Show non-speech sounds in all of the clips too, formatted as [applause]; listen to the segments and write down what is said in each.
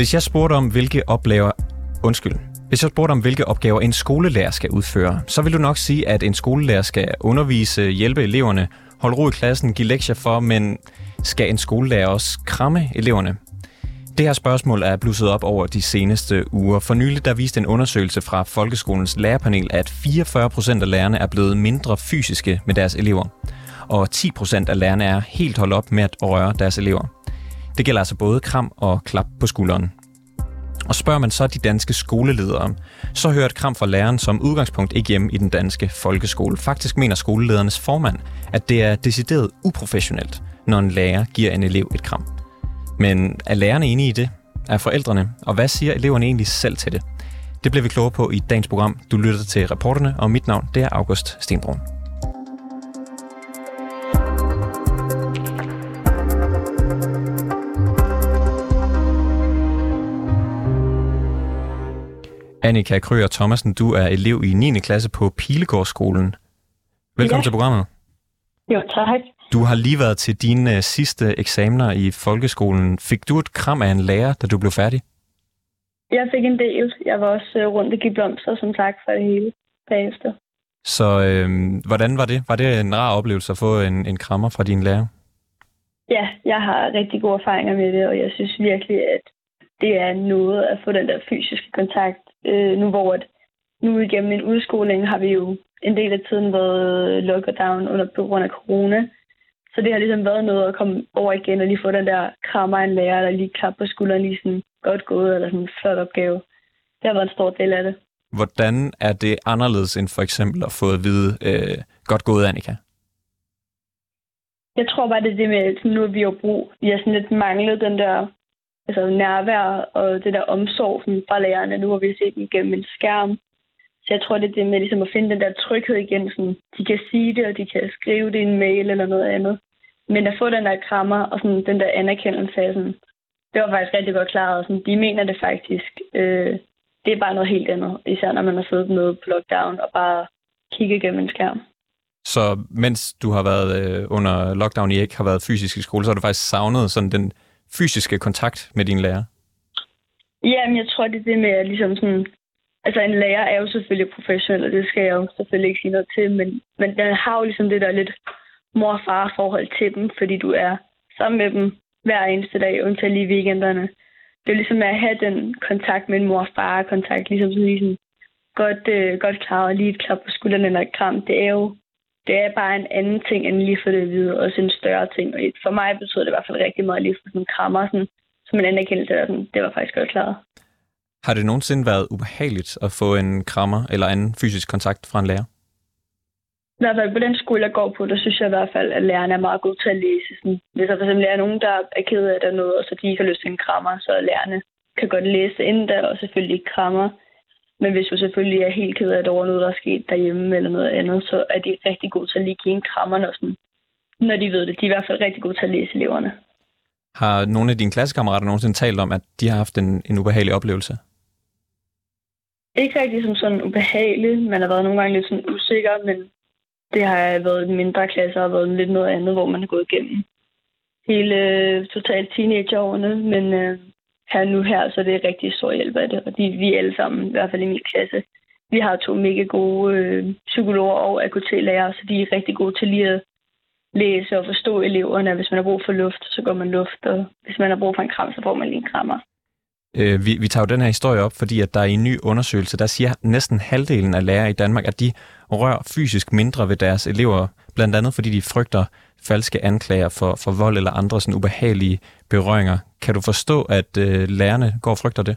Hvis jeg spurgte om, hvilke oplever... Undskyld. Hvis jeg spurgte om, hvilke opgaver en skolelærer skal udføre, så vil du nok sige, at en skolelærer skal undervise, hjælpe eleverne, holde ro i klassen, give lektier for, men skal en skolelærer også kramme eleverne? Det her spørgsmål er blusset op over de seneste uger. For nylig der viste en undersøgelse fra Folkeskolens lærerpanel, at 44 procent af lærerne er blevet mindre fysiske med deres elever. Og 10 procent af lærerne er helt holdt op med at røre deres elever. Det gælder altså både kram og klap på skulderen. Og spørger man så de danske skoleledere, så hører et kram fra læreren som udgangspunkt ikke hjemme i den danske folkeskole. Faktisk mener skoleledernes formand, at det er decideret uprofessionelt, når en lærer giver en elev et kram. Men er lærerne enige i det? Er forældrene? Og hvad siger eleverne egentlig selv til det? Det bliver vi klogere på i dagens program. Du lytter til reporterne, og mit navn det er August Stenbrun. Annika Krøger Thomasen, du er elev i 9. klasse på Pilegårdsskolen. Velkommen ja. til programmet. Jo, tak. Du har lige været til dine uh, sidste eksamener i folkeskolen. Fik du et kram af en lærer, da du blev færdig? Jeg fik en del. Jeg var også uh, rundt og give blomster, som tak for det hele bagefter. Så øh, hvordan var det? Var det en rar oplevelse at få en, en krammer fra din lærer? Ja, jeg har rigtig gode erfaringer med det, og jeg synes virkelig, at det er noget at få den der fysiske kontakt. Øh, nu hvor at, nu igennem en udskoling har vi jo en del af tiden været lockdown under, på grund af corona. Så det har ligesom været noget at komme over igen og lige få den der krammer en lærer, eller lige klap på skulderen, lige sådan godt gået, eller sådan en flot opgave. Det har været en stor del af det. Hvordan er det anderledes end for eksempel at få at vide, øh, godt gået, Annika? Jeg tror bare, det er det med, at nu har vi jo brug. Vi har sådan lidt manglet den der altså nærvær og det der omsorg fra lærerne. Nu har vi set dem gennem en skærm. Så jeg tror, det er det med ligesom at finde den der tryghed igen. Sådan, de kan sige det, og de kan skrive det i en mail eller noget andet. Men at få den der krammer og sådan, den der anerkendelse af sådan, det var faktisk rigtig godt klaret. Sådan, de mener det faktisk. Øh, det er bare noget helt andet, især når man har siddet med på lockdown og bare kigget gennem en skærm. Så mens du har været øh, under lockdown i ikke har været fysisk i skole, så har du faktisk savnet sådan den fysiske kontakt med din lærer? Jamen, jeg tror, det er det med, at ligesom sådan, altså en lærer er jo selvfølgelig professionel, og det skal jeg jo selvfølgelig ikke sige noget til, men, men den har jo ligesom det der lidt mor-far forhold til dem, fordi du er sammen med dem hver eneste dag, undtagen lige weekenderne. Det er ligesom at have den kontakt med en mor-far-kontakt, ligesom sådan, ligesom godt, øh, godt klaret, lige et klap på skulderen eller et kram. Det er jo det er bare en anden ting, end lige for det at vide, også en større ting. Og for mig betyder det i hvert fald rigtig meget lige for sådan en krammer, sådan, som en anerkendelse, og sådan, det var faktisk godt klaret. Har det nogensinde været ubehageligt at få en krammer eller anden fysisk kontakt fra en lærer? I hvert fald på den skole, jeg går på, der synes jeg i hvert fald, at lærerne er meget gode til at læse. Sådan, hvis der for eksempel er nogen, der er ked af det noget, og så de ikke har lyst til en krammer, så lærerne kan godt læse inden der, og selvfølgelig krammer. Men hvis du selvfølgelig er helt ked af det over noget, der er sket derhjemme eller noget andet, så er de rigtig gode til at lige give en krammerne, og sådan, når de ved det. De er i hvert fald rigtig gode til at læse eleverne. Har nogle af dine klassekammerater nogensinde talt om, at de har haft en, en ubehagelig oplevelse? Ikke rigtig som sådan ubehagelig. Man har været nogle gange lidt sådan usikker, men det har været en mindre klasse og været lidt noget andet, hvor man har gået igennem hele totalt teenageårene. Men øh, her nu her, så det er rigtig stor hjælp af det. Og de, vi alle sammen, i hvert fald i min klasse, vi har to mega gode øh, psykologer og AKT-lærere, så de er rigtig gode til lige at læse og forstå eleverne. Hvis man har brug for luft, så går man luft, og hvis man har brug for en kram, så får man lige en krammer. Øh, vi, vi tager jo den her historie op, fordi at der i en ny undersøgelse, der siger næsten halvdelen af lærere i Danmark, at de rører fysisk mindre ved deres elever, blandt andet fordi de frygter falske anklager for, for vold eller andre sådan ubehagelige berøringer. Kan du forstå, at øh, lærerne går og frygter det?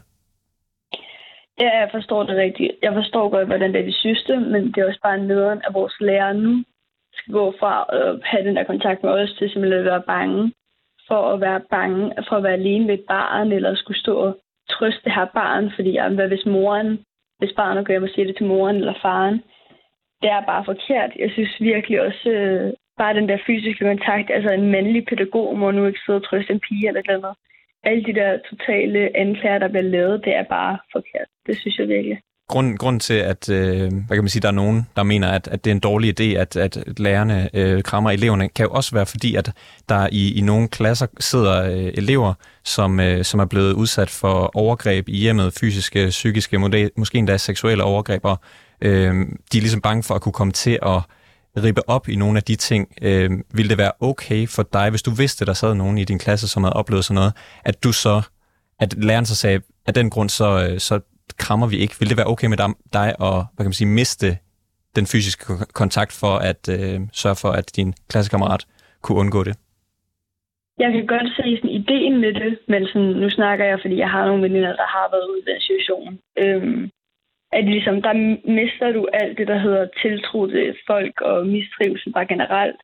Ja, jeg forstår det rigtigt. Jeg forstår godt, hvordan det er, de synes det, men det er også bare nederen, at vores lærer nu skal gå fra at have den der kontakt med os til simpelthen at være bange for at være bange for at være alene ved barn, eller skulle stå og trøste det her barn, fordi jamen, hvad hvis moren, hvis barnet går hjem og siger det til moren eller faren, det er bare forkert. Jeg synes virkelig også, øh, bare den der fysiske kontakt, altså en mandlig pædagog må nu ikke sidde og trøste en pige eller noget. Alle de der totale anklager, der bliver lavet, det er bare forkert. Det synes jeg virkelig. grund, grund til, at øh, hvad kan man sige, der er nogen, der mener, at, at det er en dårlig idé, at, at lærerne øh, krammer eleverne, kan jo også være fordi, at der i, i nogle klasser sidder øh, elever, som, øh, som er blevet udsat for overgreb i hjemmet, fysiske, psykiske, måske endda seksuelle overgreb, og øh, de er ligesom bange for at kunne komme til at rippe op i nogle af de ting. Øh, ville det være okay for dig, hvis du vidste, der sad nogen i din klasse, som havde oplevet sådan noget, at du så, at læreren så sagde, af den grund, så, øh, så krammer vi ikke. Vil det være okay med dig at hvad kan man sige, miste den fysiske kontakt for at øh, sørge for, at din klassekammerat kunne undgå det? Jeg kan godt se sådan ideen med det, men sådan, nu snakker jeg, fordi jeg har nogle veninder, der har været ude i den situation. Øhm, at ligesom, der mister du alt det, der hedder tiltro til folk og mistrivsel bare generelt.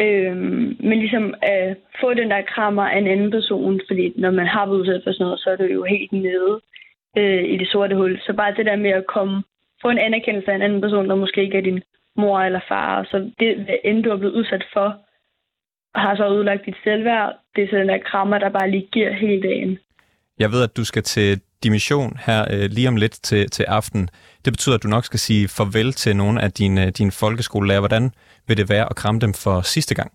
Øhm, men ligesom at få den der krammer af en anden person, fordi når man har været udsat for sådan noget, så er du jo helt nede øh, i det sorte hul. Så bare det der med at komme, få en anerkendelse af en anden person, der måske ikke er din mor eller far, så det, end du er blevet udsat for, har så udlagt dit selvværd. Det er sådan den der krammer, der bare lige giver hele dagen. Jeg ved, at du skal til dimission her øh, lige om lidt til, til aften. Det betyder, at du nok skal sige farvel til nogle af dine, dine folkeskolelærer. Hvordan vil det være at kramme dem for sidste gang?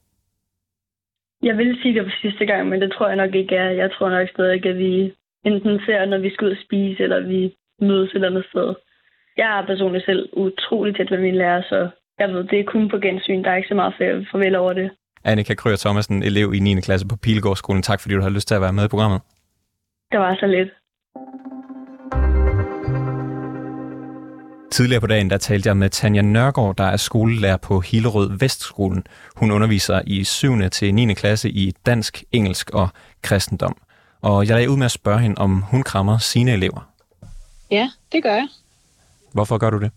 Jeg vil sige det for sidste gang, men det tror jeg nok ikke er. Jeg tror nok stadig, at vi enten ser, når vi skal ud og spise, eller vi mødes et eller andet sted. Jeg er personligt selv utrolig tæt med min lærer, så jeg ved, det er kun på gensyn. Der er ikke så meget farvel over det. Annika Krøger Thomasen, elev i 9. klasse på Pilgårdsskolen. Tak fordi du har lyst til at være med i programmet. Det var så lidt. Tidligere på dagen, der talte jeg med Tanja Nørgaard, der er skolelærer på Hillerød Vestskolen. Hun underviser i 7. til 9. klasse i dansk, engelsk og kristendom. Og jeg er ud med at spørge hende, om hun krammer sine elever. Ja, det gør jeg. Hvorfor gør du det?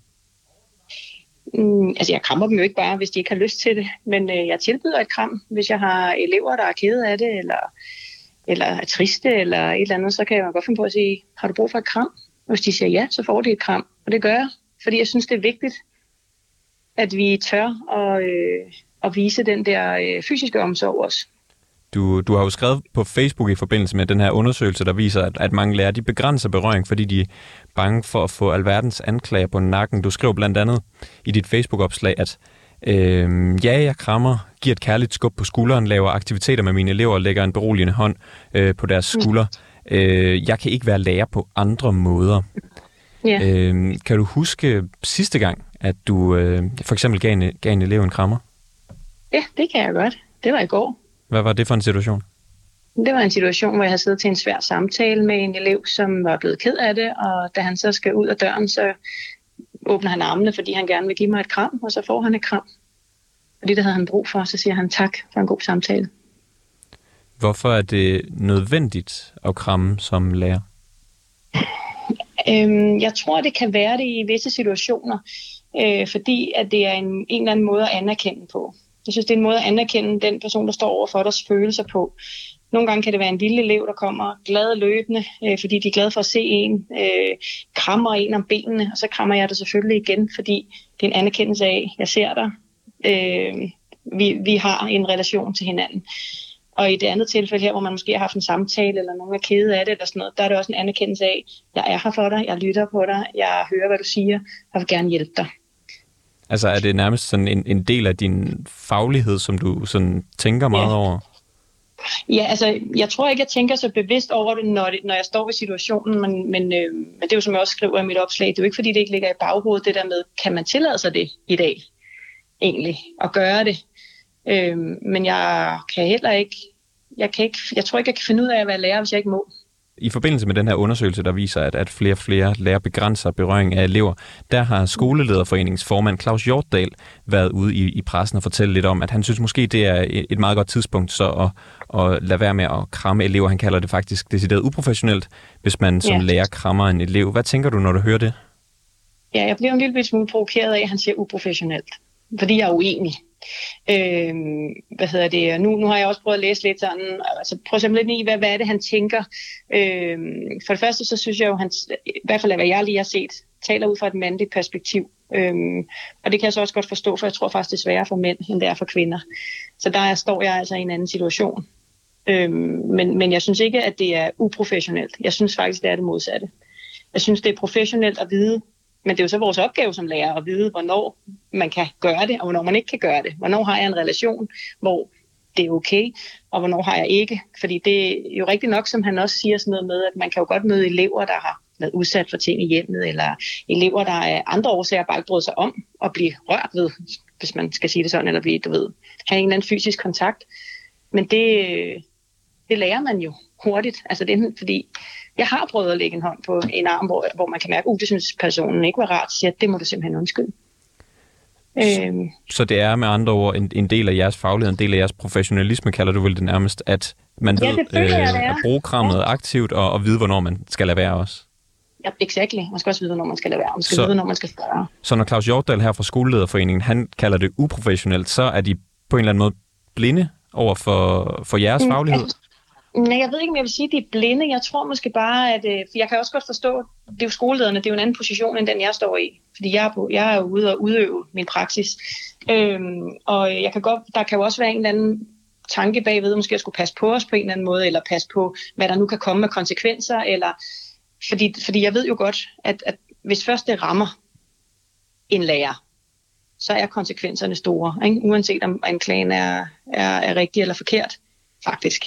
Mm, altså, jeg krammer dem jo ikke bare, hvis de ikke har lyst til det, men øh, jeg tilbyder et kram, hvis jeg har elever, der er kede af det, eller, eller er triste, eller et eller andet, så kan jeg godt finde på at sige, har du brug for et kram? Og hvis de siger ja, så får de et kram, og det gør jeg, fordi jeg synes, det er vigtigt, at vi tør at, øh, at vise den der øh, fysiske omsorg også. Du, du har jo skrevet på Facebook i forbindelse med den her undersøgelse, der viser, at, at mange lærere de begrænser berøring, fordi de er bange for at få alverdens anklager på nakken. Du skrev blandt andet i dit Facebook-opslag, at øh, ja, jeg krammer, giver et kærligt skub på skulderen, laver aktiviteter med mine elever og lægger en beroligende hånd øh, på deres mm. skulder. Øh, jeg kan ikke være lærer på andre måder. Yeah. Øh, kan du huske sidste gang, at du øh, for eksempel gav en, gav en elev en krammer? Ja, det kan jeg godt. Det var i går. Hvad var det for en situation? Det var en situation, hvor jeg havde siddet til en svær samtale med en elev, som var blevet ked af det, og da han så skal ud af døren, så åbner han armene, fordi han gerne vil give mig et kram, og så får han et kram. Og det, der havde han brug for, så siger han tak for en god samtale. Hvorfor er det nødvendigt at kramme som lærer? [laughs] Øhm, jeg tror, det kan være det i visse situationer, øh, fordi at det er en, en eller anden måde at anerkende på. Jeg synes, det er en måde at anerkende den person, der står over for deres følelser på. Nogle gange kan det være en lille elev, der kommer glad løbende, øh, fordi de er glade for at se en, øh, krammer en om benene, og så krammer jeg det selvfølgelig igen, fordi det er en anerkendelse af, jeg ser dig. Øh, vi, vi har en relation til hinanden. Og i det andet tilfælde her, hvor man måske har haft en samtale, eller nogen er kede af det, eller sådan noget, der er det også en anerkendelse af, jeg er her for dig, jeg lytter på dig, jeg hører, hvad du siger, jeg vil gerne hjælpe dig. Altså er det nærmest sådan en, en del af din faglighed, som du sådan tænker meget ja. over? Ja, altså jeg tror ikke, jeg tænker så bevidst over det, når, det, når jeg står ved situationen, men, men, øh, men det er jo som jeg også skriver i mit opslag, det er jo ikke fordi, det ikke ligger i baghovedet, det der med, kan man tillade sig det i dag egentlig, at gøre det? Øh, men jeg kan heller ikke, jeg, kan ikke, jeg tror ikke, jeg kan finde ud af at være lærer, hvis jeg ikke må. I forbindelse med den her undersøgelse, der viser, at, at flere og flere lærer begrænser berøring af elever, der har skolelederforeningens formand Claus Hjortdal været ude i, i pressen og fortælle lidt om, at han synes måske, det er et meget godt tidspunkt så at, at lade være med at kramme elever. Han kalder det faktisk decideret uprofessionelt, hvis man som ja. lærer krammer en elev. Hvad tænker du, når du hører det? Ja, jeg bliver en lille smule provokeret af, at han siger uprofessionelt, fordi jeg er uenig. Øh, hvad hedder det? Nu, nu har jeg også prøvet at læse lidt sådan, altså prøv at lidt i, hvad, hvad er det, han tænker. Øh, for det første, så synes jeg jo, han, i hvert fald af hvad jeg lige har set, taler ud fra et mandligt perspektiv. Øhm, og det kan jeg så også godt forstå, for jeg tror faktisk, det er sværere for mænd, end det er for kvinder. Så der står jeg altså i en anden situation. Øhm, men, men jeg synes ikke, at det er uprofessionelt. Jeg synes faktisk, det er det modsatte. Jeg synes, det er professionelt at vide, men det er jo så vores opgave som lærer at vide, hvornår man kan gøre det, og hvornår man ikke kan gøre det. Hvornår har jeg en relation, hvor det er okay, og hvornår har jeg ikke. Fordi det er jo rigtigt nok, som han også siger sådan noget med, at man kan jo godt møde elever, der har været udsat for ting i hjemmet, eller elever, der er andre årsager bare ikke sig om at blive rørt ved, hvis man skal sige det sådan, eller blive, du ved, have en eller anden fysisk kontakt. Men det, øh, det lærer man jo hurtigt. Altså det er, fordi jeg har prøvet at lægge en hånd på en arm, hvor, hvor man kan mærke, at uh, det synes personen ikke var rart, så det må du simpelthen undskylde. Så, øhm. så det er med andre ord en, en del af jeres faglighed, en del af jeres professionalisme, kalder du vel det nærmest, at man ja, ved øh, at bruge krammet ja. aktivt og, og vide, hvornår man skal lade være også. Ja, exactly. Man skal også vide, hvornår man skal lade være. Man skal så, vide, hvornår man skal spørge. Så når Claus Hjortdal her fra Skolelederforeningen, han kalder det uprofessionelt, så er de på en eller anden måde blinde over for, for jeres mm, faglighed? Altså, Nej, jeg ved ikke, om jeg vil sige, at de er blinde. Jeg tror måske bare, at... Øh, for jeg kan også godt forstå, det er jo skolelederne, det er jo en anden position, end den jeg står i. Fordi jeg er, på, jeg er jo ude og udøve min praksis. Øhm, og jeg kan godt, der kan jo også være en eller anden tanke bagved, måske at skulle passe på os på en eller anden måde, eller passe på, hvad der nu kan komme med konsekvenser, eller... Fordi, fordi jeg ved jo godt, at, at hvis først det rammer en lærer, så er konsekvenserne store, ikke? uanset om anklagen er, er, er rigtig eller forkert, faktisk.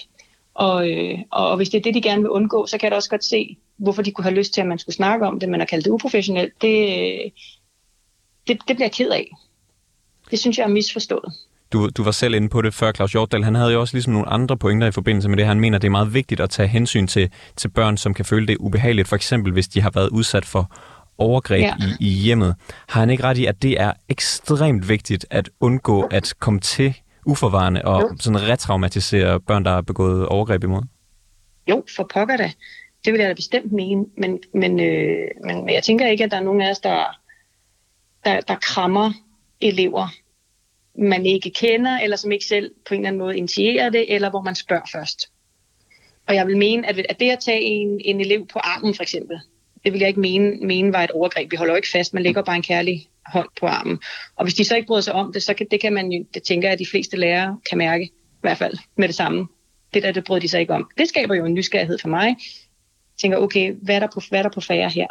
Og, øh, og hvis det er det, de gerne vil undgå, så kan jeg da også godt se, hvorfor de kunne have lyst til, at man skulle snakke om det, men at kalde det uprofessionelt, det, det, det bliver jeg ked af. Det synes jeg er misforstået. Du, du var selv inde på det før, Claus Hjortdal. Han havde jo også ligesom nogle andre pointer i forbindelse med det. Han mener, det er meget vigtigt at tage hensyn til, til børn, som kan føle det ubehageligt. For eksempel, hvis de har været udsat for overgreb ja. i, i hjemmet. Har han ikke ret i, at det er ekstremt vigtigt at undgå at komme til uforvarende og jo. sådan retraumatisere børn, der har begået overgreb imod? Jo, for pokker da. Det vil jeg da bestemt mene, men, men, øh, men jeg tænker ikke, at der er nogen af os, der, der, der krammer elever, man ikke kender, eller som ikke selv på en eller anden måde initierer det, eller hvor man spørger først. Og jeg vil mene, at, at det at tage en, en elev på armen for eksempel, det vil jeg ikke mene, mene var et overgreb. Vi holder jo ikke fast, man lægger bare en kærlig hånd på armen. Og hvis de så ikke bryder sig om det, så kan, det kan man jo, det tænker jeg, at de fleste lærere kan mærke, i hvert fald med det samme. Det der, det bryder de sig ikke om. Det skaber jo en nysgerrighed for mig. Jeg tænker, okay, hvad er der på, hvad er der på færre her?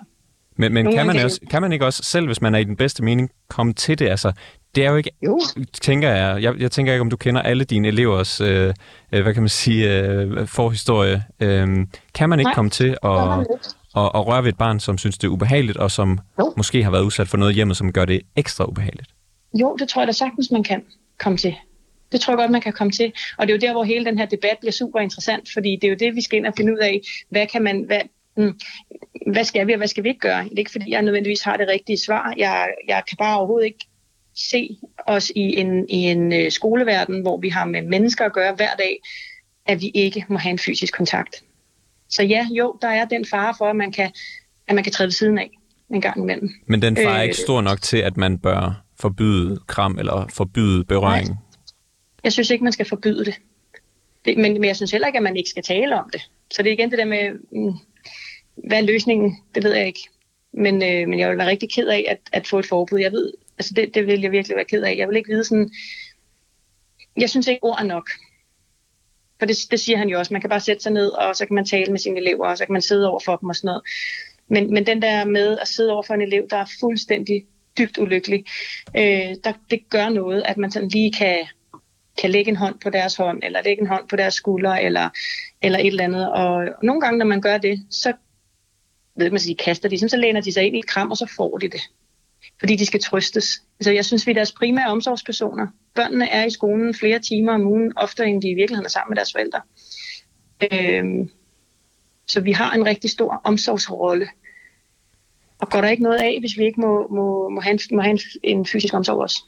Men, men kan, man også, kan man ikke også, selv hvis man er i den bedste mening, komme til det? Altså, det er jo ikke, jo. tænker jeg, jeg, jeg tænker ikke, om du kender alle dine elevers, øh, øh hvad kan man sige, øh, forhistorie. Øh, kan man ikke Nej, komme til at, at, at røre ved et barn, som synes, det er ubehageligt, og som jo. måske har været udsat for noget hjemme, som gør det ekstra ubehageligt? Jo, det tror jeg da sagtens, man kan komme til. Det tror jeg godt, man kan komme til. Og det er jo der, hvor hele den her debat bliver super interessant, fordi det er jo det, vi skal ind og finde ud af, hvad kan man, hvad, mm, hvad skal vi, og hvad skal vi ikke gøre? Det er ikke, fordi jeg nødvendigvis har det rigtige svar. Jeg, jeg kan bare overhovedet ikke se os i en, i en øh, skoleverden, hvor vi har med mennesker at gøre hver dag, at vi ikke må have en fysisk kontakt. Så ja, jo, der er den fare for, at man kan, at man kan træde ved siden af en gang imellem. Men den fare er ikke øh, stor nok til, at man bør forbyde kram eller forbyde berøring? Nej. Jeg synes ikke, man skal forbyde det. det men, men jeg synes heller ikke, at man ikke skal tale om det. Så det er igen det der med, mm, hvad er løsningen? Det ved jeg ikke. Men, øh, men jeg vil være rigtig ked af at, at få et forbud. Jeg ved, altså det, det vil jeg virkelig være ked af. Jeg vil ikke vide sådan... Jeg synes ikke, ord er nok. For det, det siger han jo også. Man kan bare sætte sig ned, og så kan man tale med sine elever, og så kan man sidde over for dem og sådan noget. Men, men den der med at sidde over for en elev, der er fuldstændig dybt ulykkelig, øh, der, det gør noget, at man sådan lige kan, kan lægge en hånd på deres hånd, eller lægge en hånd på deres skulder, eller, eller et eller andet. Og nogle gange, når man gør det, så ved man sige, kaster de, så læner de sig ind i et kram, og så får de det. Fordi de skal trøstes. Altså, jeg synes, vi er deres primære omsorgspersoner. Børnene er i skolen flere timer om ugen, ofte end de i virkeligheden er sammen med deres forældre. Øhm, så vi har en rigtig stor omsorgsrolle. Og går der ikke noget af, hvis vi ikke må, må, må have, en, må have en, en fysisk omsorg også?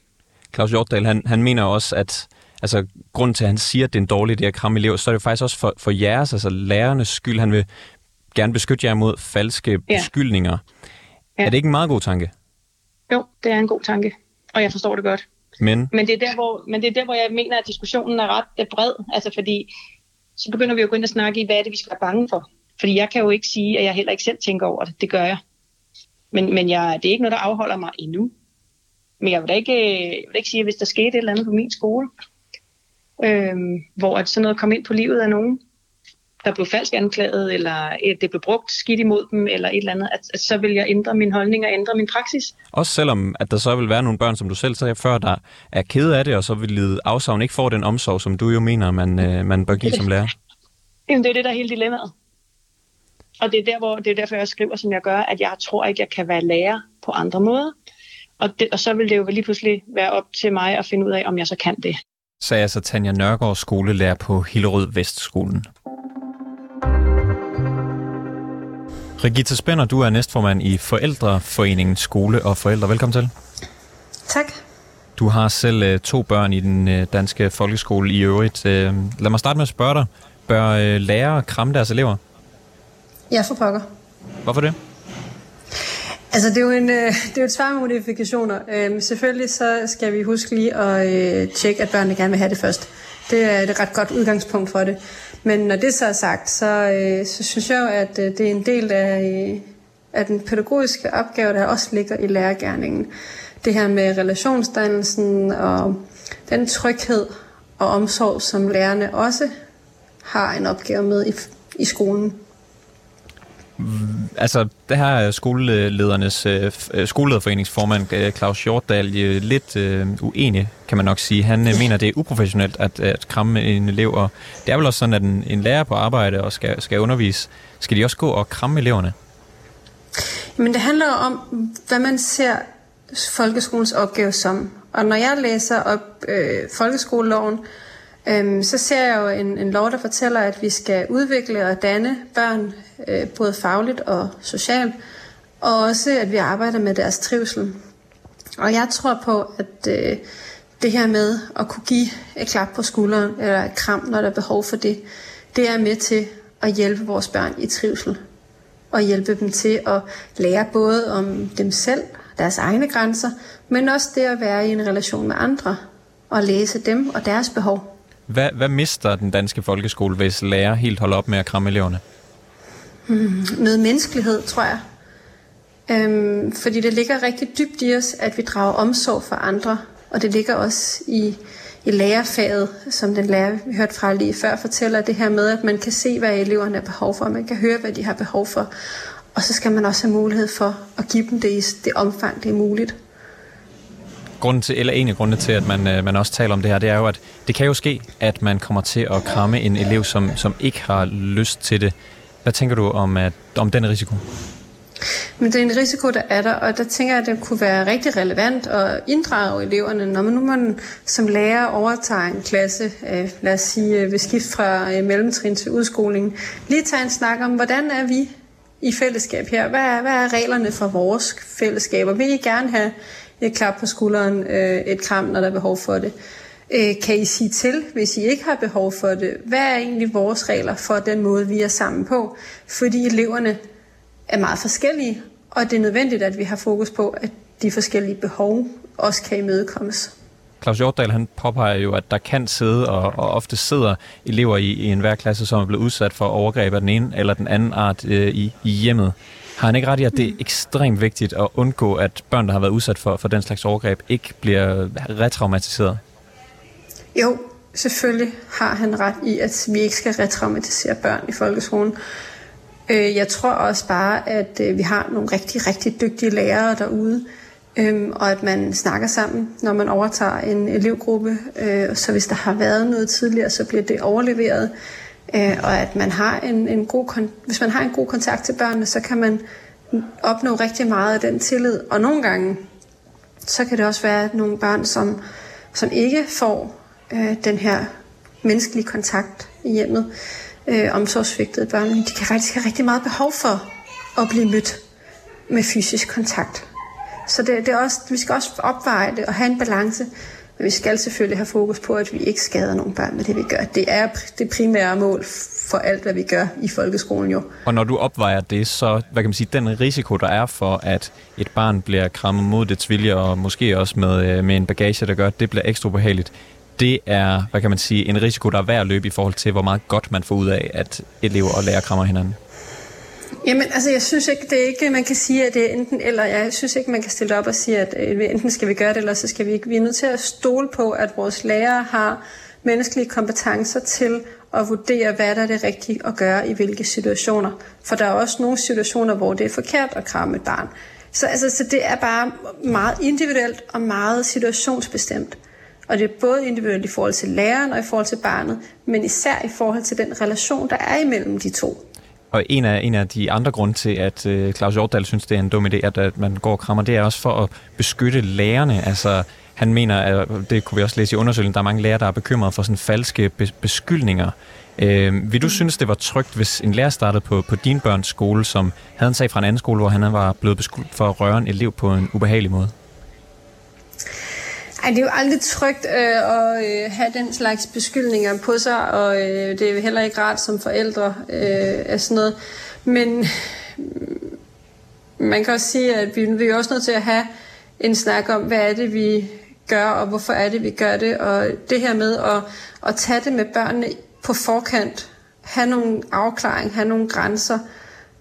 Claus Hjortdal, han, han mener også, at altså, grunden til, at han siger, at det er en dårlig idé at kramme elever, så er det faktisk også for, for jeres, altså lærernes skyld. Han vil gerne beskytte jer mod falske ja. beskyldninger. Ja. Er det ikke en meget god tanke? Jo, det er en god tanke, og jeg forstår det godt. Men? Men, det er der, hvor, men det er der, hvor jeg mener, at diskussionen er ret er bred. Altså fordi, så begynder vi jo at gå ind og snakke i, hvad er det, vi skal være bange for. Fordi jeg kan jo ikke sige, at jeg heller ikke selv tænker over det. Det gør jeg. Men, men jeg, det er ikke noget, der afholder mig endnu. Men jeg vil da ikke, jeg vil ikke sige, at hvis der skete et eller andet på min skole, øh, hvor at sådan noget kom ind på livet af nogen, der blev falsk anklaget, eller det blev brugt skidt imod dem, eller et eller andet, at, at så vil jeg ændre min holdning og ændre min praksis. Også selvom, at der så vil være nogle børn, som du selv sagde før, der er kede af det, og så vil lide afsavn, ikke får den omsorg, som du jo mener, man, øh, man bør give som lærer. [laughs] Jamen, det er det, der er hele dilemmaet. Og det er, der, hvor, det er derfor, jeg skriver, som jeg gør, at jeg tror ikke, jeg kan være lærer på andre måder. Og, det, og så vil det jo lige pludselig være op til mig at finde ud af, om jeg så kan det. Sagde altså Tanja Nørgaard, skolelærer på Hillerød Vestskolen. Regita Spænder, du er næstformand i Forældreforeningen Skole og Forældre. Velkommen til. Tak. Du har selv øh, to børn i den øh, danske folkeskole i øvrigt. Øh, lad mig starte med at spørge dig. Bør lærere kramme deres elever? Ja, for pokker. Hvorfor det? Altså, det er jo, en, det er jo et svar med modifikationer. Øhm, selvfølgelig så skal vi huske lige at øh, tjekke, at børnene gerne vil have det først. Det er et ret godt udgangspunkt for det. Men når det så er sagt, så, øh, så synes jeg jo, at øh, det er en del af, øh, af den pædagogiske opgave, der også ligger i lærergærningen. Det her med relationsdannelsen og den tryghed og omsorg, som lærerne også har en opgave med i, i skolen. Altså, det her skoleledernes, øh, øh, skolelederforeningsformand øh, Claus Hjortdal lidt øh, uenig, kan man nok sige. Han øh, mener, det er uprofessionelt at, at kramme en elev, og det er vel også sådan, at en, en lærer på arbejde og skal, skal undervise, skal de også gå og kramme eleverne? Men det handler om, hvad man ser folkeskolens opgave som. Og når jeg læser op øh, folkeskoleloven, øh, Øhm, så ser jeg jo en, en lov, der fortæller, at vi skal udvikle og danne børn øh, både fagligt og socialt, og også at vi arbejder med deres trivsel. Og jeg tror på, at øh, det her med at kunne give et klap på skulderen eller et kram, når der er behov for det, det er med til at hjælpe vores børn i trivsel. Og hjælpe dem til at lære både om dem selv, deres egne grænser, men også det at være i en relation med andre og læse dem og deres behov. Hvad, hvad mister den danske folkeskole, hvis lærer helt holder op med at kramme eleverne? Hmm, med menneskelighed, tror jeg. Øhm, fordi det ligger rigtig dybt i os, at vi drager omsorg for andre. Og det ligger også i, i lærerfaget, som den lærer, vi hørte fra lige før, fortæller det her med, at man kan se, hvad eleverne har behov for, og man kan høre, hvad de har behov for. Og så skal man også have mulighed for at give dem det i det omfang, det er muligt. Grunden til, eller en af grundene til, at man, øh, man også taler om det her, det er jo, at det kan jo ske, at man kommer til at kramme en elev, som, som ikke har lyst til det. Hvad tænker du om, at, om den risiko? Men det er en risiko, der er der, og der tænker jeg, at det kunne være rigtig relevant at inddrage eleverne, når man nu man som lærer overtager en klasse, øh, lad os sige øh, ved skift fra øh, mellemtrin til udskoling, lige tage en snak om, hvordan er vi i fællesskab her? Hvad er, hvad er reglerne for vores fællesskaber? Vil I gerne have et klap på skulderen, øh, et kram, når der er behov for det? Øh, kan I sige til, hvis I ikke har behov for det? Hvad er egentlig vores regler for den måde, vi er sammen på? Fordi eleverne er meget forskellige, og det er nødvendigt, at vi har fokus på, at de forskellige behov også kan imødekommes. Claus Hjortdal han påpeger jo, at der kan sidde, og, og ofte sidder elever i, i enhver klasse, som er blevet udsat for overgreb af den ene eller den anden art øh, i, i hjemmet. Har han ikke ret i, at det er ekstremt vigtigt at undgå, at børn, der har været udsat for, for den slags overgreb, ikke bliver retraumatiseret? Jo, selvfølgelig har han ret i, at vi ikke skal retraumatisere børn i folkeskolen. Øh, jeg tror også bare, at øh, vi har nogle rigtig, rigtig dygtige lærere derude, øhm, og at man snakker sammen, når man overtager en elevgruppe. Øh, så hvis der har været noget tidligere, så bliver det overleveret. Øh, og at man har en, en god, hvis man har en god kontakt til børnene, så kan man opnå rigtig meget af den tillid. Og nogle gange, så kan det også være nogle børn, som, som ikke får øh, den her menneskelige kontakt i hjemmet, øh, omsorgsvigtede børn, de kan faktisk have rigtig meget behov for at blive mødt med fysisk kontakt. Så det, det er også, vi skal også opveje det og have en balance, men vi skal selvfølgelig have fokus på, at vi ikke skader nogen børn med det, vi gør. Det er det primære mål for alt, hvad vi gør i folkeskolen jo. Og når du opvejer det, så hvad kan man sige, den risiko, der er for, at et barn bliver krammet mod det vilje, og måske også med, øh, med en bagage, der gør, at det bliver ekstra behageligt, det er, hvad kan man sige, en risiko, der er værd at løbe i forhold til, hvor meget godt man får ud af, at elever og lærere krammer hinanden? Jamen, altså, jeg synes ikke, det er ikke, man kan sige, at det er enten eller. Jeg synes ikke, man kan stille op og sige, at øh, enten skal vi gøre det, eller så skal vi ikke. Vi er nødt til at stole på, at vores lærere har menneskelige kompetencer til at vurdere, hvad der er det rigtige at gøre i hvilke situationer. For der er også nogle situationer, hvor det er forkert at kramme et barn. Så, altså, så det er bare meget individuelt og meget situationsbestemt. Og det er både individuelt i forhold til læreren og i forhold til barnet, men især i forhold til den relation, der er imellem de to. Og en af, en af de andre grunde til, at øh, Claus Hjortdal synes, det er en dum idé, at, at man går og krammer, det er også for at beskytte lærerne. Altså, han mener, at det kunne vi også læse i undersøgelsen, der er mange lærere, der er bekymrede for sådan falske beskyldninger. Øh, vil du synes, det var trygt, hvis en lærer startede på, på din børns skole, som havde en sag fra en anden skole, hvor han var blevet beskyldt for at røre en elev på en ubehagelig måde? Ej, det er jo aldrig trygt øh, at øh, have den slags beskyldninger på sig, og øh, det er jo heller ikke rart som forældre øh, af sådan noget. Men man kan også sige, at vi, vi er også nødt til at have en snak om, hvad er det, vi gør, og hvorfor er det, vi gør det. Og det her med at, at tage det med børnene på forkant, have nogle afklaring, have nogle grænser,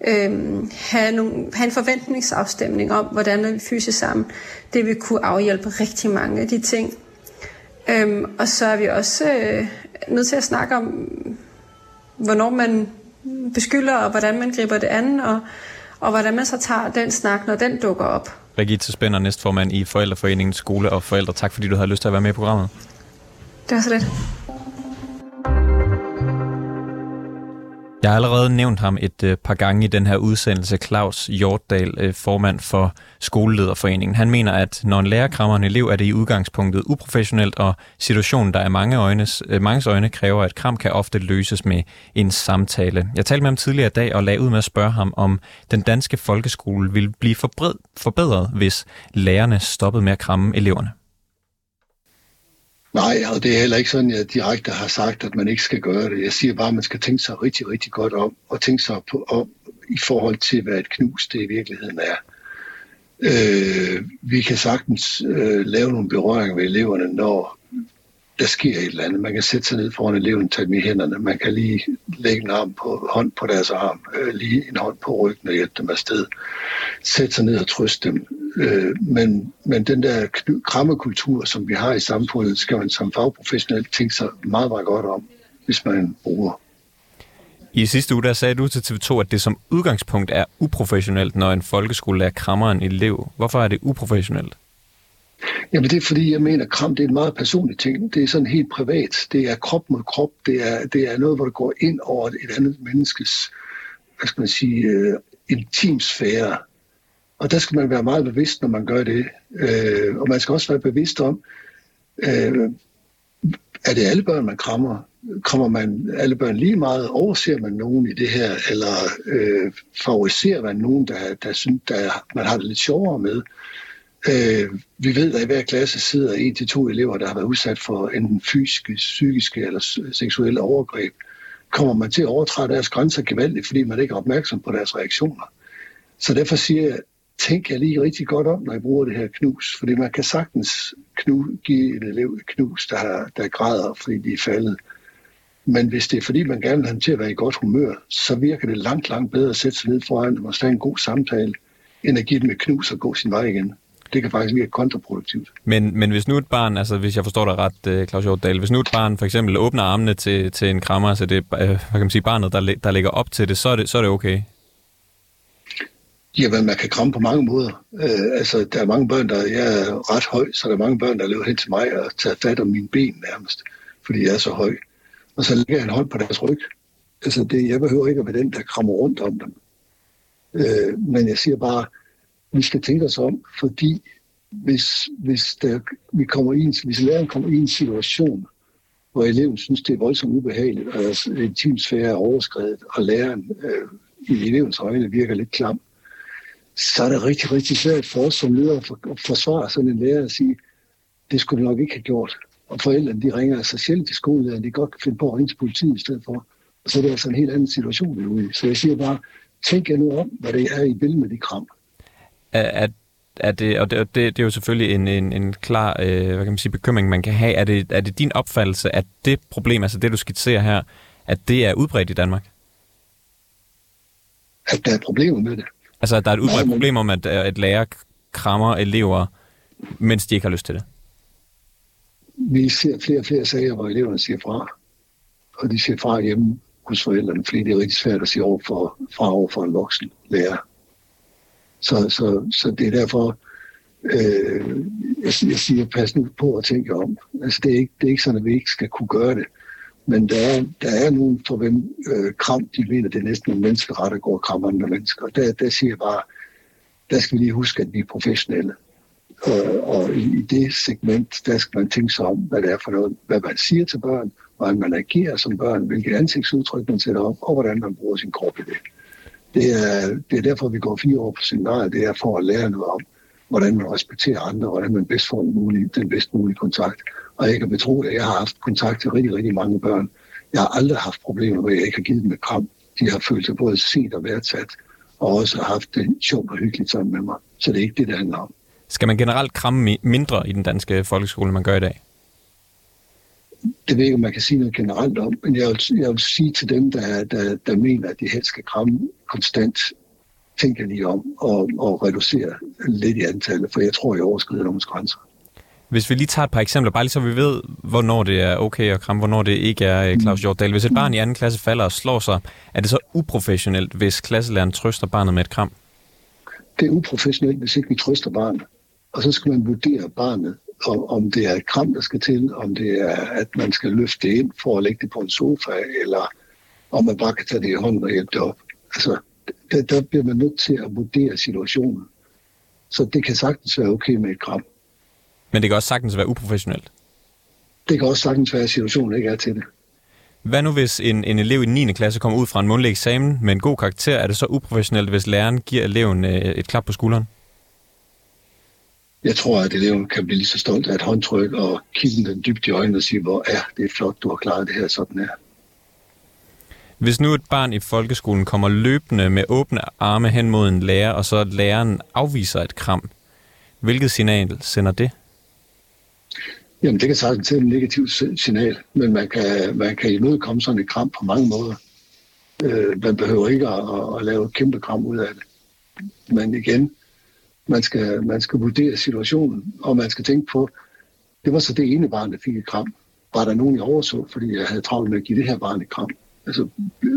øhm, have, nogle, have en forventningsafstemning om, hvordan vi fysisk sammen. Det vil kunne afhjælpe rigtig mange af de ting. Øhm, og så er vi også øh, nødt til at snakke om, hvornår man beskylder, og hvordan man griber det an, og, og hvordan man så tager den snak, når den dukker op. Brigitte Spænder, næstformand i Forældreforeningen Skole og Forældre. Tak fordi du havde lyst til at være med i programmet. Det var så lidt. Jeg har allerede nævnt ham et øh, par gange i den her udsendelse, Claus Hjortdal, øh, formand for Skolelederforeningen. Han mener, at når en lærer krammer en elev, er det i udgangspunktet uprofessionelt, og situationen, der er mange øjnes, øh, manges øjne kræver, at kram kan ofte løses med en samtale. Jeg talte med ham tidligere i dag og lagde ud med at spørge ham, om den danske folkeskole ville blive forbedret, hvis lærerne stoppede med at kramme eleverne. Nej, og det er heller ikke sådan, at jeg direkte har sagt, at man ikke skal gøre det. Jeg siger bare, at man skal tænke sig rigtig, rigtig godt om, og tænke sig på, om i forhold til, hvad et knus det i virkeligheden er. Øh, vi kan sagtens øh, lave nogle berøringer med eleverne, når der sker et eller andet. Man kan sætte sig ned foran eleven, tage dem i hænderne. Man kan lige lægge en arm på, hånd på deres arm, øh, lige en hånd på ryggen og hjælpe dem afsted. Sætte sig ned og trøste dem. Øh, men, men den der krammekultur, som vi har i samfundet, skal man som fagprofessionel tænke sig meget, meget godt om, hvis man bruger. I sidste uge der sagde du til TV2, at det som udgangspunkt er uprofessionelt, når en folkeskolelærer krammer en elev. Hvorfor er det uprofessionelt? Jamen det er fordi, jeg mener, kram det er en meget personlig ting. Det er sådan helt privat. Det er krop mod krop. Det er, det er noget, hvor det går ind over et andet menneskes, hvad skal man sige, uh, intimsfære. Og der skal man være meget bevidst, når man gør det. Uh, og man skal også være bevidst om, uh, er det alle børn, man krammer? Kommer man alle børn lige meget? Overser man nogen i det her? Eller uh, favoriserer man nogen, der, der synes, der, man har det lidt sjovere med? Øh, vi ved, at i hver klasse sidder en til to elever, der har været udsat for enten fysiske, psykiske eller seksuelle overgreb. Kommer man til at overtræde deres grænser gevaldigt, fordi man ikke er opmærksom på deres reaktioner. Så derfor siger jeg, tænk jeg lige rigtig godt om, når jeg bruger det her knus. Fordi man kan sagtens knu, give en elev et knus, der, har, der græder, fordi de er faldet. Men hvis det er fordi, man gerne vil have dem til at være i godt humør, så virker det langt, langt bedre at sætte sig ned foran dem og stå en god samtale, end at give dem et knus og gå sin vej igen det kan faktisk virke kontraproduktivt. Men, men hvis nu et barn, altså hvis jeg forstår dig ret, øh, Claus Hjortdal, hvis nu et barn for eksempel åbner armene til, til en krammer, så det er øh, hvad kan man sige, barnet, der, der ligger op til det, så er det, så er det okay? Jamen, man kan kramme på mange måder. Øh, altså, der er mange børn, der jeg er ret høj, så der er mange børn, der løber hen til mig og tager fat om mine ben nærmest, fordi jeg er så høj. Og så lægger jeg en hånd på deres ryg. Altså, det, jeg behøver ikke at være den, der krammer rundt om dem. Øh, men jeg siger bare, vi skal tænke os om, fordi hvis, hvis, der, vi kommer i en, hvis læreren kommer i en situation, hvor eleven synes, det er voldsomt ubehageligt, og altså, deres intimsfære er overskrevet, og læreren øh, i elevens øjne virker lidt klam, så er det rigtig, rigtig svært for os som ledere at forsvare sådan en lærer og sige, det skulle du nok ikke have gjort. Og forældrene, de ringer sig selv til skolelederen, de godt kan finde på at ringe til politiet i stedet for. Og så er det altså en helt anden situation, vi er ude i. Så jeg siger bare, tænk jer nu om, hvad det er i vil med de kram er, er det, og det, det, det er jo selvfølgelig en, en, en klar øh, hvad kan man sige, bekymring, man kan have. Er det, er det din opfattelse, at det problem, altså det, du skitserer her, at det er udbredt i Danmark? At der er problemer med det? Altså, at der er et udbredt Nej, problem om, at, at lærer krammer elever, mens de ikke har lyst til det? Vi ser flere og flere sager, hvor eleverne siger fra. og de siger fra hjemme hos forældrene, fordi det er rigtig svært at sige over for, fra over for en voksen lærer. Så, så, så det er derfor, øh, jeg, jeg siger, pas nu på at tænke om. Altså, det er, ikke, det er ikke sådan, at vi ikke skal kunne gøre det. Men der er, der er nogen, for hvem øh, kram, de mener, det er næsten en menneskeret at gå og kramme andre mennesker. Og der, der siger jeg bare, der skal vi lige huske, at vi er professionelle. Og, og i, i det segment, der skal man tænke sig om, hvad det er for noget, hvad man siger til børn, hvordan man agerer som børn, hvilket ansigtsudtryk man sætter op, og hvordan man bruger sin krop i det. Det er, det er derfor, vi går fire år på seminariet, det er for at lære noget om, hvordan man respekterer andre, hvordan man bedst får den, mulige, den bedst mulige kontakt. Og jeg kan betro, at jeg har haft kontakt til rigtig, rigtig mange børn. Jeg har aldrig haft problemer hvor jeg ikke har givet dem et kram. De har følt sig både set og værdsat, og også haft det sjovt og hyggeligt sammen med mig. Så det er ikke det, det handler om. Skal man generelt kramme mindre i den danske folkeskole, end man gør i dag? Det ved jeg ikke, om man kan sige noget generelt om, men jeg vil, jeg vil sige til dem, der, der, der mener, at de helst skal kramme konstant, tænker lige om og, og reducere lidt i antallet, for jeg tror, jeg overskrider nogens grænser. Hvis vi lige tager et par eksempler, bare lige så vi ved, hvornår det er okay at kramme, hvornår det ikke er, øh, Claus Hjortdal. Hvis et barn i anden klasse falder og slår sig, er det så uprofessionelt, hvis klasselæreren trøster barnet med et kram? Det er uprofessionelt, hvis ikke vi trøster barnet. Og så skal man vurdere barnet, om, om det er et kram, der skal til, om det er, at man skal løfte det ind for at lægge det på en sofa, eller om man bare kan tage det i hånden og hjælpe det op. Altså, der, der bliver man nødt til at vurdere situationen. Så det kan sagtens være okay med et kram. Men det kan også sagtens være uprofessionelt? Det kan også sagtens være, at situationen ikke er til det. Hvad nu hvis en, en elev i 9. klasse kommer ud fra en mundtlig eksamen med en god karakter? Er det så uprofessionelt, hvis læreren giver eleven øh, et klap på skulderen? Jeg tror, at eleven kan blive lige så stolt af et håndtryk og kigge den dybt i øjnene og sige, hvor er det flot, du har klaret det her, sådan her. Hvis nu et barn i folkeskolen kommer løbende med åbne arme hen mod en lærer, og så læreren afviser et kram, hvilket signal sender det? Jamen, det kan sagtens til et negativt signal, men man kan, man kan imødekomme sådan et kram på mange måder. Øh, man behøver ikke at, at lave et kæmpe kram ud af det. Men igen, man skal, man skal vurdere situationen, og man skal tænke på, det var så det ene barn, der fik et kram. Var der nogen, jeg overså, fordi jeg havde travlt med at give det her barn et kram? Altså,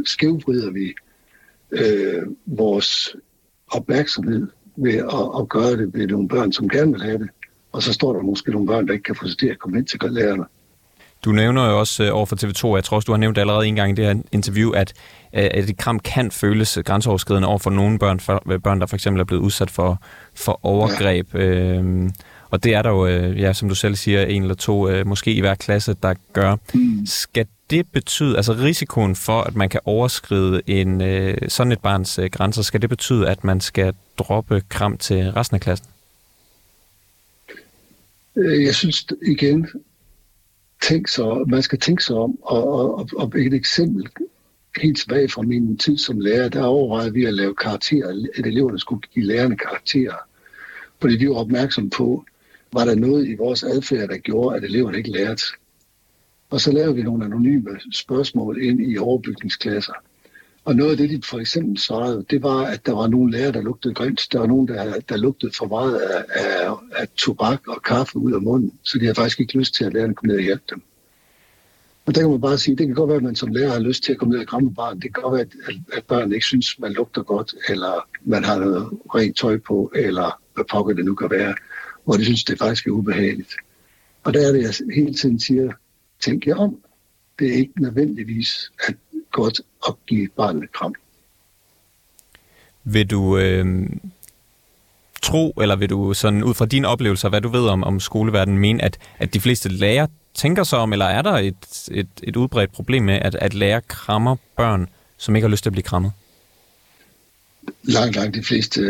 skævvrider vi øh, vores opmærksomhed ved at, at gøre det ved nogle børn, som gerne vil have det, og så står der måske nogle børn, der ikke kan få sig til at komme ind til lærerne. Du nævner jo også øh, over for TV2, og jeg tror også, du har nævnt allerede en gang i det her interview, at, øh, at et kram kan føles grænseoverskridende over for nogle børn, for, øh, børn der for eksempel er blevet udsat for, for overgreb. Ja. Øhm, og det er der jo, ja, som du selv siger, en eller to, måske i hver klasse, der gør. Mm. Skal det betyde, altså risikoen for, at man kan overskride en, sådan et barns grænser, skal det betyde, at man skal droppe kram til resten af klassen? Jeg synes igen, tænke så, man skal tænke sig om, og, og, og et eksempel helt tilbage fra min tid som lærer, der overvejede vi at lave karakterer, at eleverne skulle give lærerne karakterer. Fordi vi var opmærksom på, var der noget i vores adfærd, der gjorde, at eleverne ikke lærte. Og så lavede vi nogle anonyme spørgsmål ind i overbygningsklasser. Og noget af det, de for eksempel svarede, det var, at der var nogle lærere, der lugtede grimt. Der var nogen, der, der lugtede for meget af, af, af tobak og kaffe ud af munden. Så de havde faktisk ikke lyst til, at lærerne kom ned og hjælpe dem. Og der kan man bare sige, det kan godt være, at man som lærer har lyst til at komme ned og kramme barn. Det kan godt være, at, at børn ikke synes, man lugter godt, eller man har noget rent tøj på, eller hvad pokker det nu kan være, hvor de synes, det faktisk er ubehageligt. Og der er det, jeg hele tiden siger, tænk jer om. Det er ikke nødvendigvis, at godt at give barnet et kram. Vil du øh, tro, eller vil du sådan ud fra dine oplevelser, hvad du ved om, om skoleverdenen, mene, at, at de fleste lærere tænker sig om, eller er der et, et, et udbredt problem med, at, at lærer krammer børn, som ikke har lyst til at blive krammet? Langt, langt de fleste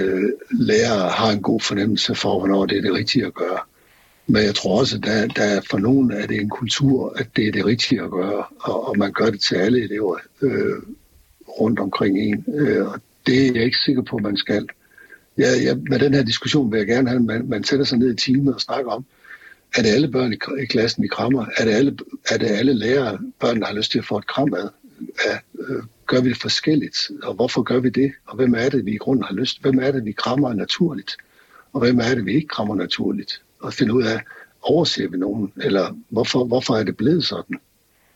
lærere har en god fornemmelse for, hvornår det er det rigtige at gøre. Men jeg tror også, at der, der for nogen er det en kultur, at det er det rigtige at gøre, og, og man gør det til alle elever øh, rundt omkring en. Øh, og det er jeg ikke sikker på, at man skal. Ja, ja, med den her diskussion vil jeg gerne have, at man, man sætter sig ned i timen og snakker om, er det alle børn i, i klassen, vi krammer? Er det alle, er det alle lærere, børnene har lyst til at få et kram af? Ja, øh, gør vi det forskelligt? Og hvorfor gør vi det? Og hvem er det, vi i grunden har lyst? Hvem er det, vi krammer naturligt? Og hvem er det, vi ikke krammer naturligt? Og finde ud af, overser vi nogen, eller hvorfor, hvorfor er det blevet sådan?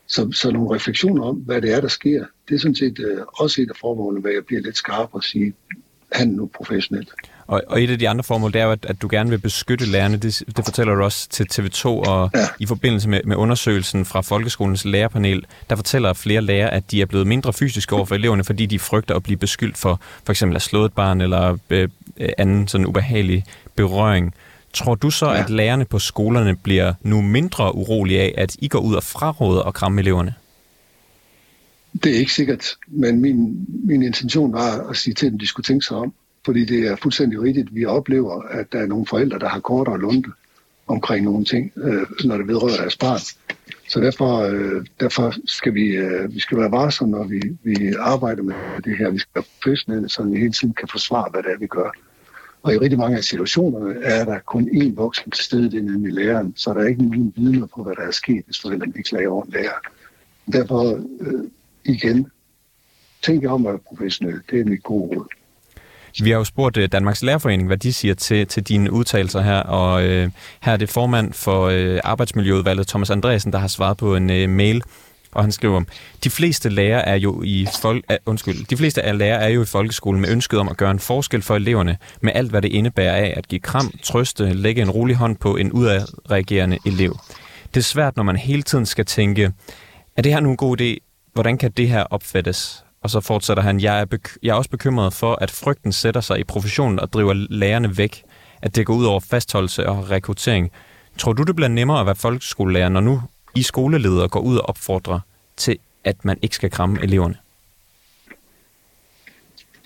Så, så nogle refleksioner om, hvad det er, der sker, det er sådan set øh, også et af formålene, hvor jeg bliver lidt skarp og sige, han nu professionelt. Og, og et af de andre formål, det er jo, at, at du gerne vil beskytte lærerne. Det, det fortæller du også til TV2, og ja. i forbindelse med, med undersøgelsen fra Folkeskolens lærerpanel, der fortæller flere lærere, at de er blevet mindre fysiske over for eleverne, fordi de frygter at blive beskyldt for for eksempel at slå et barn, eller øh, anden sådan ubehagelig berøring. Tror du så, ja. at lærerne på skolerne bliver nu mindre urolige af, at I går ud og fraråder og kramme eleverne? Det er ikke sikkert, men min, min intention var at sige til dem, at de skulle tænke sig om. Fordi det er fuldstændig rigtigt, vi oplever, at der er nogle forældre, der har kortere lunde omkring nogle ting, øh, når det vedrører deres barn. Så derfor, øh, derfor skal vi, øh, vi skal være varsomme, når vi, vi arbejder med det her. Vi skal være professionelle, så vi hele tiden kan forsvare, hvad det er, vi gør. Og i rigtig mange af situationerne er der kun én voksen til stede, det er nemlig læreren, så der er ikke nogen vidner på, hvad der er sket, hvis forældrene ikke klager over en lærer. Derfor øh, igen, tænk om at være professionel. Det er mit gode råd. Vi har jo spurgt øh, Danmarks Lærerforening, hvad de siger til, til dine udtalelser her, og øh, her er det formand for øh, Arbejdsmiljøudvalget, Thomas Andresen, der har svaret på en øh, mail, og han skriver, de fleste lærere er jo i fol- uh, øh, undskyld, de fleste af lærere er jo i folkeskolen med ønsket om at gøre en forskel for eleverne, med alt hvad det indebærer af at give kram, trøste, lægge en rolig hånd på en udadreagerende elev. Det er svært, når man hele tiden skal tænke, er det her nu en god idé? Hvordan kan det her opfattes? Og så fortsætter han, jeg er, bek- jeg er også bekymret for, at frygten sætter sig i professionen og driver lærerne væk. At det går ud over fastholdelse og rekruttering. Tror du, det bliver nemmere at være folkeskolelærer, når nu i skoleledere går ud og opfordrer til, at man ikke skal kramme eleverne?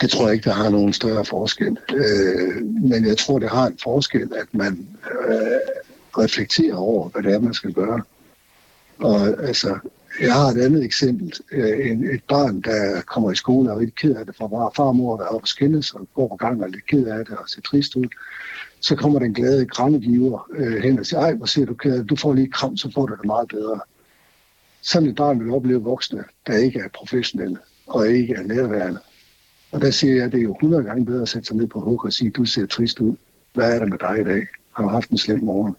Det tror jeg ikke, der har nogen større forskel. Øh, men jeg tror, det har en forskel, at man øh, reflekterer over, hvad det er, man skal gøre. Og altså, jeg har et andet eksempel. Øh, en, et barn, der kommer i skole og er rigtig ked af det, fra farmor, der er oppe og skændes og går på gang og er lidt ked af det og ser trist ud. Så kommer den glade krammegiver øh, hen og siger, ej, hvor ser du ked Du får lige et kram, så får du det meget bedre. Sådan et barn vil opleve voksne, der ikke er professionelle og ikke er nærværende. Og der siger jeg, at det er jo 100 gange bedre at sætte sig ned på hug og sige, du ser trist ud. Hvad er der med dig i dag? Har du haft en slem morgen?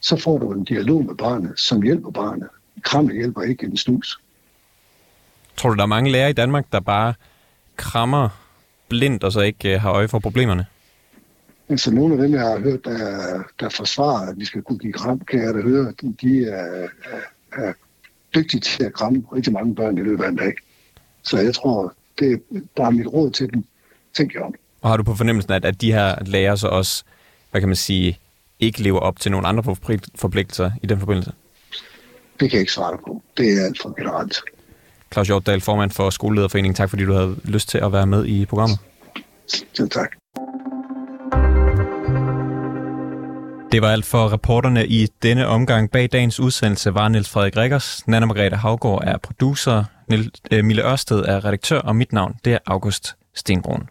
Så får du en dialog med barnet, som hjælper barnet Krammet hjælper ikke en snus. Tror du, der er mange lærere i Danmark, der bare krammer blindt og så ikke øh, har øje for problemerne? Altså nogle af dem, jeg har hørt, der, der forsvarer, at vi skal kunne give kram, kan jeg da høre, de, de er, er, er dygtige til at kramme rigtig mange børn i løbet af en dag. Så jeg tror, det, der er mit råd til dem. Tænk jeg om. Og har du på fornemmelsen, at, at de her lærere så også, hvad kan man sige, ikke lever op til nogle andre forpligtelser i den forbindelse? Det kan jeg ikke svare på. Det er alt for generelt. Claus Hjortdal, formand for Skolelederforeningen. Tak fordi du havde lyst til at være med i programmet. Selv tak. Det var alt for reporterne i denne omgang. Bag dagens udsendelse var Niels Frederik Rikkers, Nana Margrethe Havgård er producer, øh, Mille Ørsted er redaktør, og mit navn det er August Stenbrun.